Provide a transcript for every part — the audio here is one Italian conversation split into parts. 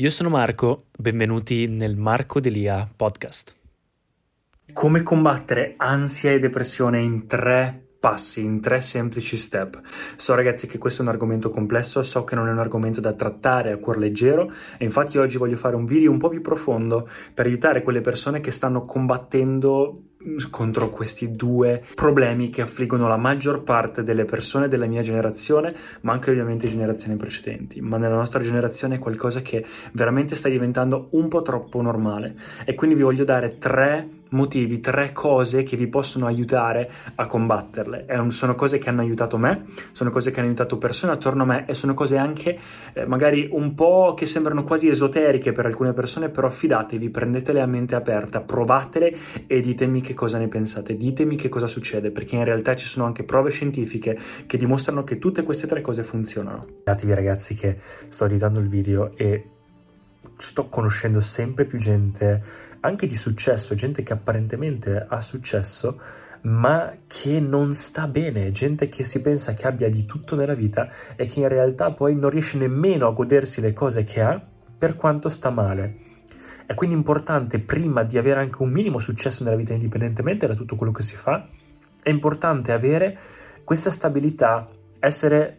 Io sono Marco, benvenuti nel Marco Delia podcast. Come combattere ansia e depressione in tre passi, in tre semplici step. So ragazzi che questo è un argomento complesso, so che non è un argomento da trattare a cuor leggero e infatti oggi voglio fare un video un po' più profondo per aiutare quelle persone che stanno combattendo contro questi due problemi che affliggono la maggior parte delle persone della mia generazione, ma anche ovviamente generazioni precedenti. Ma nella nostra generazione è qualcosa che veramente sta diventando un po' troppo normale. E quindi vi voglio dare tre motivi, tre cose che vi possono aiutare a combatterle. Un, sono cose che hanno aiutato me, sono cose che hanno aiutato persone attorno a me e sono cose anche eh, magari un po' che sembrano quasi esoteriche per alcune persone, però fidatevi, prendetele a mente aperta, provatele e ditemi che che cosa ne pensate, ditemi che cosa succede, perché in realtà ci sono anche prove scientifiche che dimostrano che tutte queste tre cose funzionano. Datevi ragazzi che sto editando il video e sto conoscendo sempre più gente, anche di successo, gente che apparentemente ha successo, ma che non sta bene, gente che si pensa che abbia di tutto nella vita e che in realtà poi non riesce nemmeno a godersi le cose che ha per quanto sta male. È quindi importante, prima di avere anche un minimo successo nella vita indipendentemente da tutto quello che si fa, è importante avere questa stabilità, essere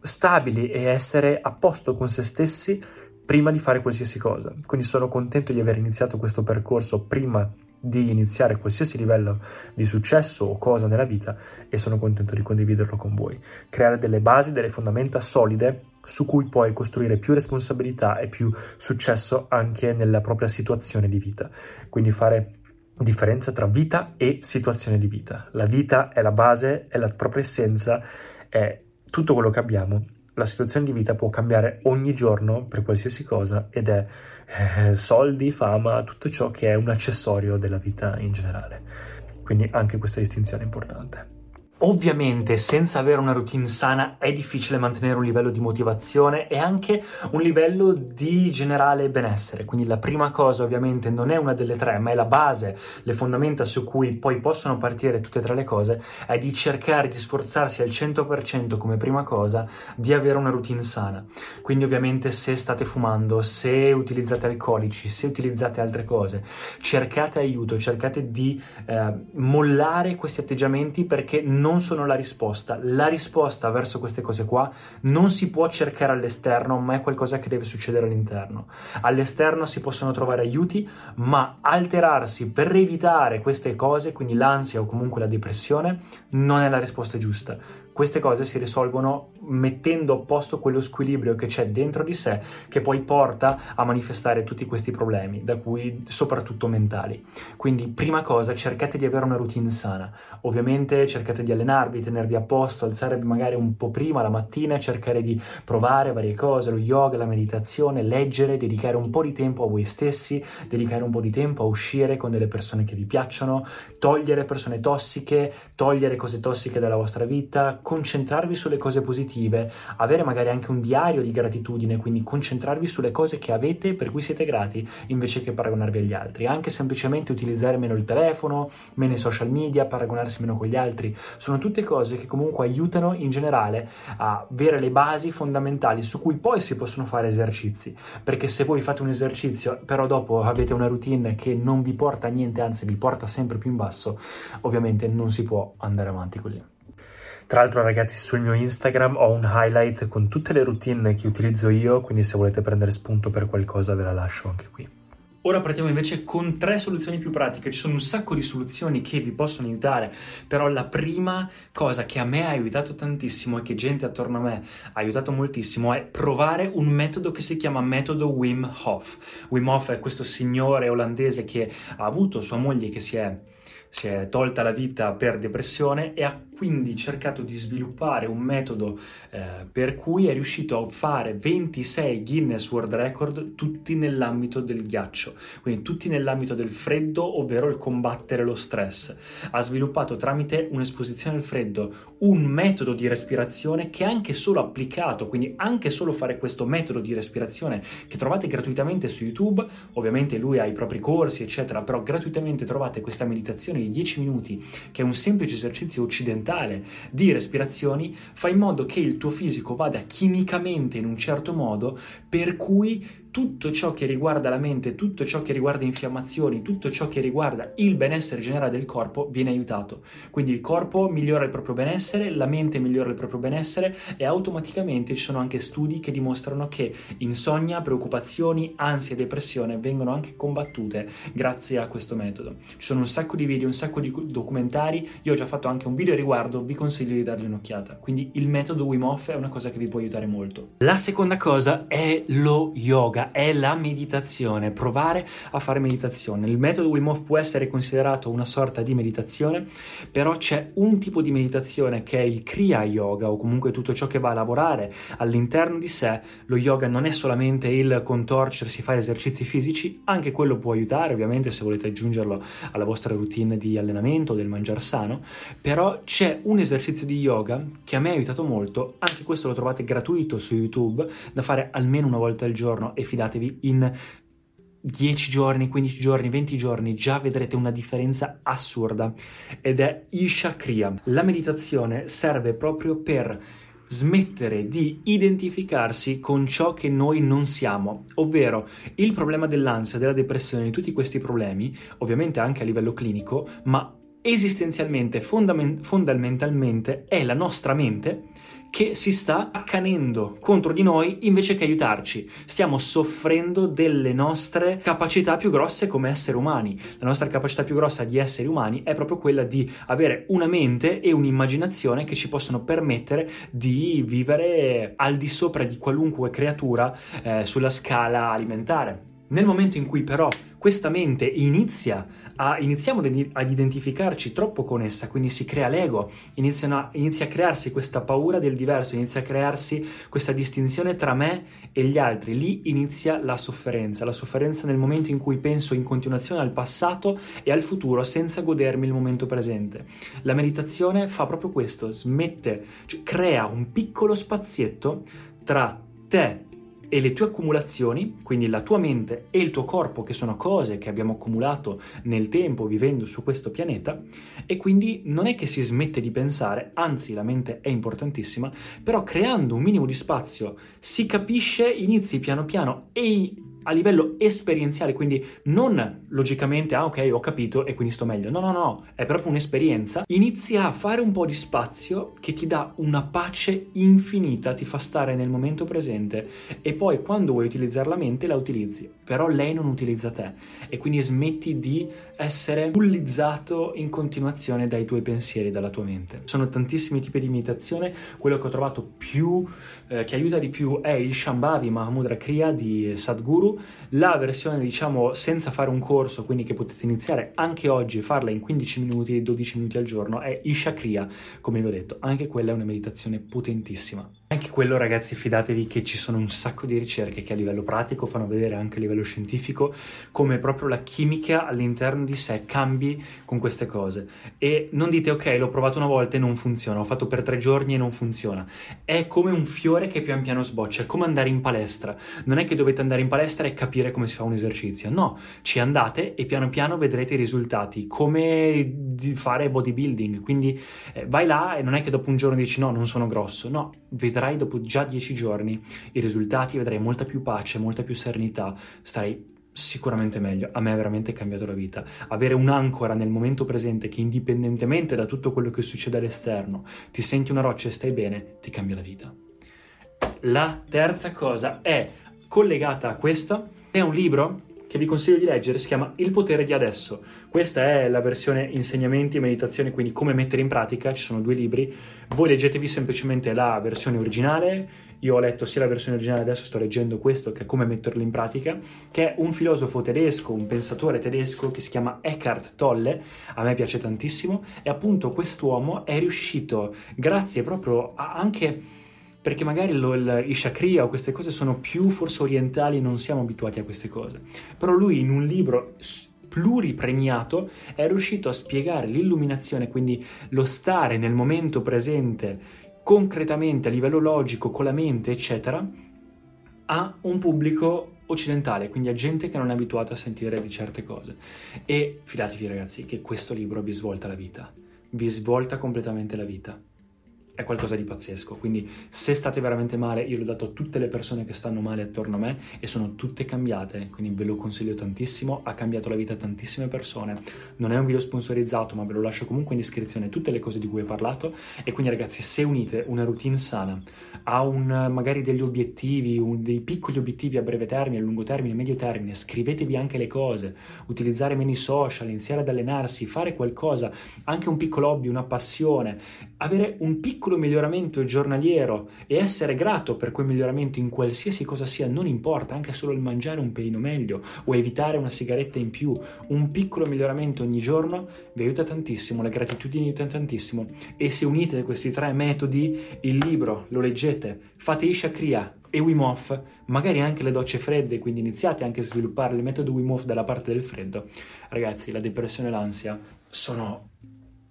stabili e essere a posto con se stessi prima di fare qualsiasi cosa. Quindi sono contento di aver iniziato questo percorso prima di iniziare qualsiasi livello di successo o cosa nella vita e sono contento di condividerlo con voi. Creare delle basi, delle fondamenta solide su cui puoi costruire più responsabilità e più successo anche nella propria situazione di vita. Quindi fare differenza tra vita e situazione di vita. La vita è la base, è la propria essenza, è tutto quello che abbiamo. La situazione di vita può cambiare ogni giorno per qualsiasi cosa ed è eh, soldi, fama, tutto ciò che è un accessorio della vita in generale. Quindi anche questa distinzione è importante. Ovviamente senza avere una routine sana è difficile mantenere un livello di motivazione e anche un livello di generale benessere. Quindi la prima cosa ovviamente non è una delle tre, ma è la base, le fondamenta su cui poi possono partire tutte e tre le cose, è di cercare di sforzarsi al 100% come prima cosa di avere una routine sana. Quindi ovviamente se state fumando, se utilizzate alcolici, se utilizzate altre cose, cercate aiuto, cercate di eh, mollare questi atteggiamenti perché non sono la risposta. La risposta verso queste cose qua non si può cercare all'esterno, ma è qualcosa che deve succedere all'interno. All'esterno si possono trovare aiuti, ma alterarsi per evitare queste cose, quindi l'ansia o comunque la depressione, non è la risposta giusta queste cose si risolvono mettendo a posto quello squilibrio che c'è dentro di sé che poi porta a manifestare tutti questi problemi, da cui soprattutto mentali. Quindi prima cosa cercate di avere una routine sana. Ovviamente cercate di allenarvi, tenervi a posto, alzare magari un po' prima la mattina, cercare di provare varie cose, lo yoga, la meditazione, leggere, dedicare un po' di tempo a voi stessi, dedicare un po' di tempo a uscire con delle persone che vi piacciono, togliere persone tossiche, togliere cose tossiche dalla vostra vita, concentrarvi sulle cose positive, avere magari anche un diario di gratitudine, quindi concentrarvi sulle cose che avete per cui siete grati invece che paragonarvi agli altri, anche semplicemente utilizzare meno il telefono, meno i social media, paragonarsi meno con gli altri, sono tutte cose che comunque aiutano in generale a avere le basi fondamentali su cui poi si possono fare esercizi, perché se voi fate un esercizio però dopo avete una routine che non vi porta a niente, anzi vi porta sempre più in basso, ovviamente non si può andare avanti così. Tra l'altro ragazzi sul mio Instagram ho un highlight con tutte le routine che utilizzo io, quindi se volete prendere spunto per qualcosa ve la lascio anche qui. Ora partiamo invece con tre soluzioni più pratiche. Ci sono un sacco di soluzioni che vi possono aiutare, però la prima cosa che a me ha aiutato tantissimo e che gente attorno a me ha aiutato moltissimo è provare un metodo che si chiama metodo Wim Hof. Wim Hof è questo signore olandese che ha avuto sua moglie che si è si è tolta la vita per depressione e ha quindi cercato di sviluppare un metodo eh, per cui è riuscito a fare 26 Guinness World Record tutti nell'ambito del ghiaccio, quindi tutti nell'ambito del freddo, ovvero il combattere lo stress. Ha sviluppato tramite un'esposizione al freddo un metodo di respirazione che anche solo applicato, quindi anche solo fare questo metodo di respirazione che trovate gratuitamente su YouTube, ovviamente lui ha i propri corsi, eccetera, però gratuitamente trovate questa meditazione di 10 minuti che è un semplice esercizio occidentale fondamentale di respirazioni fa in modo che il tuo fisico vada chimicamente in un certo modo per cui tutto ciò che riguarda la mente, tutto ciò che riguarda infiammazioni, tutto ciò che riguarda il benessere generale del corpo viene aiutato. Quindi il corpo migliora il proprio benessere, la mente migliora il proprio benessere e automaticamente ci sono anche studi che dimostrano che insonnia, preoccupazioni, ansia e depressione vengono anche combattute grazie a questo metodo. Ci sono un sacco di video, un sacco di documentari, io ho già fatto anche un video a riguardo, vi consiglio di dargli un'occhiata. Quindi il metodo Wim Hof è una cosa che vi può aiutare molto. La seconda cosa è lo yoga è la meditazione, provare a fare meditazione. Il metodo Wim Hof può essere considerato una sorta di meditazione, però c'è un tipo di meditazione che è il Kriya Yoga o comunque tutto ciò che va a lavorare all'interno di sé. Lo yoga non è solamente il contorcersi, fare esercizi fisici, anche quello può aiutare ovviamente se volete aggiungerlo alla vostra routine di allenamento o del mangiare sano, però c'è un esercizio di yoga che a me ha aiutato molto, anche questo lo trovate gratuito su YouTube, da fare almeno una volta al giorno e fidatevi, in 10 giorni, 15 giorni, 20 giorni già vedrete una differenza assurda ed è Isha Kriya. La meditazione serve proprio per smettere di identificarsi con ciò che noi non siamo, ovvero il problema dell'ansia, della depressione, tutti questi problemi, ovviamente anche a livello clinico, ma esistenzialmente, fondament- fondamentalmente è la nostra mente che si sta accanendo contro di noi invece che aiutarci. Stiamo soffrendo delle nostre capacità più grosse come esseri umani. La nostra capacità più grossa di esseri umani è proprio quella di avere una mente e un'immaginazione che ci possono permettere di vivere al di sopra di qualunque creatura eh, sulla scala alimentare. Nel momento in cui però questa mente inizia a, iniziamo ad identificarci troppo con essa, quindi si crea l'ego, a, inizia a crearsi questa paura del diverso, inizia a crearsi questa distinzione tra me e gli altri, lì inizia la sofferenza, la sofferenza nel momento in cui penso in continuazione al passato e al futuro senza godermi il momento presente. La meditazione fa proprio questo, smette, cioè crea un piccolo spazietto tra te e le tue accumulazioni, quindi la tua mente e il tuo corpo, che sono cose che abbiamo accumulato nel tempo vivendo su questo pianeta, e quindi non è che si smette di pensare, anzi la mente è importantissima, però creando un minimo di spazio si capisce, inizi piano piano e a livello esperienziale, quindi non logicamente, ah ok, ho capito e quindi sto meglio. No, no, no, è proprio un'esperienza. Inizia a fare un po' di spazio che ti dà una pace infinita, ti fa stare nel momento presente e poi quando vuoi utilizzare la mente la utilizzi, però lei non utilizza te e quindi smetti di essere bullizzato in continuazione dai tuoi pensieri, dalla tua mente. Sono tantissimi tipi di meditazione, quello che ho trovato più, eh, che aiuta di più è il Shambhavi Mahamudra Kriya di Sadhguru la versione diciamo senza fare un corso, quindi che potete iniziare anche oggi e farla in 15 minuti, 12 minuti al giorno, è Isha Kriya, come vi ho detto, anche quella è una meditazione potentissima. Anche quello, ragazzi, fidatevi che ci sono un sacco di ricerche che a livello pratico fanno vedere anche a livello scientifico come proprio la chimica all'interno di sé cambi con queste cose. E non dite, ok, l'ho provato una volta e non funziona, ho fatto per tre giorni e non funziona. È come un fiore che pian piano sboccia, è come andare in palestra. Non è che dovete andare in palestra e capire come si fa un esercizio, no, ci andate e piano piano vedrete i risultati, come fare bodybuilding. Quindi eh, vai là e non è che dopo un giorno dici no, non sono grosso, no, vedrai vedrai dopo già dieci giorni i risultati, vedrai molta più pace, molta più serenità, starai sicuramente meglio. A me ha veramente cambiato la vita. Avere un'ancora nel momento presente che indipendentemente da tutto quello che succede all'esterno, ti senti una roccia e stai bene, ti cambia la vita. La terza cosa è collegata a questo, è un libro che vi consiglio di leggere, si chiama Il potere di adesso. Questa è la versione insegnamenti e meditazione, quindi come mettere in pratica, ci sono due libri. Voi leggetevi semplicemente la versione originale, io ho letto sia la versione originale, adesso sto leggendo questo, che è come metterlo in pratica, che è un filosofo tedesco, un pensatore tedesco che si chiama Eckhart Tolle, a me piace tantissimo, e appunto quest'uomo è riuscito, grazie proprio a anche perché magari lo, il, i Shakriya o queste cose sono più forse orientali e non siamo abituati a queste cose. Però lui in un libro pluripremiato è riuscito a spiegare l'illuminazione, quindi lo stare nel momento presente concretamente a livello logico, con la mente, eccetera, a un pubblico occidentale, quindi a gente che non è abituata a sentire di certe cose. E fidatevi ragazzi che questo libro vi svolta la vita, vi svolta completamente la vita è qualcosa di pazzesco. Quindi se state veramente male, io l'ho dato a tutte le persone che stanno male attorno a me e sono tutte cambiate, quindi ve lo consiglio tantissimo, ha cambiato la vita a tantissime persone. Non è un video sponsorizzato, ma ve lo lascio comunque in descrizione tutte le cose di cui ho parlato. E quindi ragazzi, se unite una routine sana a un magari degli obiettivi, un, dei piccoli obiettivi a breve termine, a lungo termine, medio termine, scrivetevi anche le cose, utilizzare meno i social, iniziare ad allenarsi, fare qualcosa, anche un piccolo hobby, una passione, avere un piccolo piccolo miglioramento giornaliero e essere grato per quel miglioramento in qualsiasi cosa sia, non importa, anche solo il mangiare un pelino meglio o evitare una sigaretta in più, un piccolo miglioramento ogni giorno vi aiuta tantissimo, la gratitudine aiuta tantissimo e se unite questi tre metodi, il libro lo leggete, fate Isha Kriya e Wim Hof, magari anche le docce fredde, quindi iniziate anche a sviluppare il metodo Wim Hof dalla parte del freddo. Ragazzi, la depressione e l'ansia sono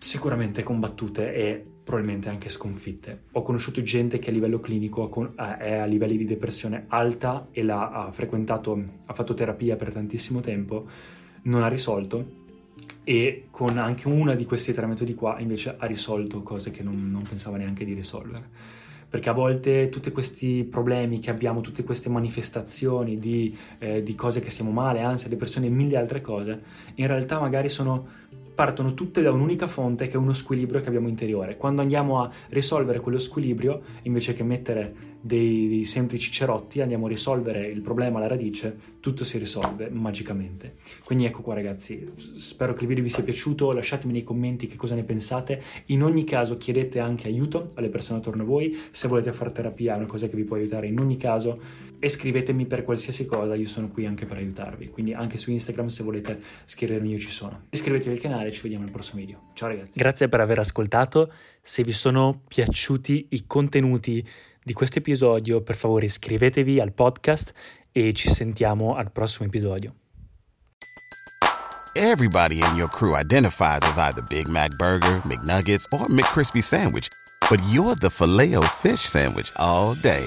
sicuramente combattute e probabilmente anche sconfitte. Ho conosciuto gente che a livello clinico è a livelli di depressione alta e l'ha ha frequentato, ha fatto terapia per tantissimo tempo, non ha risolto e con anche una di questi tre metodi qua invece ha risolto cose che non, non pensava neanche di risolvere perché a volte tutti questi problemi che abbiamo, tutte queste manifestazioni di, eh, di, cose che stiamo male, ansia, depressione e mille altre cose, in realtà magari sono partono tutte da un'unica fonte che è uno squilibrio che abbiamo interiore. Quando andiamo a risolvere quello squilibrio, invece che mettere dei, dei, semplici cerotti, andiamo a risolvere il problema alla radice, tutto si risolve magicamente. Quindi ecco qua ragazzi, spero che il video vi sia piaciuto, lasciatemi nei commenti che cosa ne pensate, in ogni caso chiedete anche aiuto alle persone attorno a voi, se volete fare terapia è una cosa che vi può aiutare in ogni caso e scrivetemi per qualsiasi cosa, io sono qui anche per aiutarvi, quindi anche su Instagram se volete scrivermi io ci sono. Iscrivetevi al canale, ci vediamo al prossimo video. Ciao ragazzi. Grazie per aver ascoltato, se vi sono piaciuti i contenuti di questo episodio, per favore iscrivetevi al podcast e ci sentiamo al prossimo episodio. Everybody in your crew identifies as either Big Mac Burger, McNuggets or McCrispy Sandwich, but you're the filet fish Sandwich all day.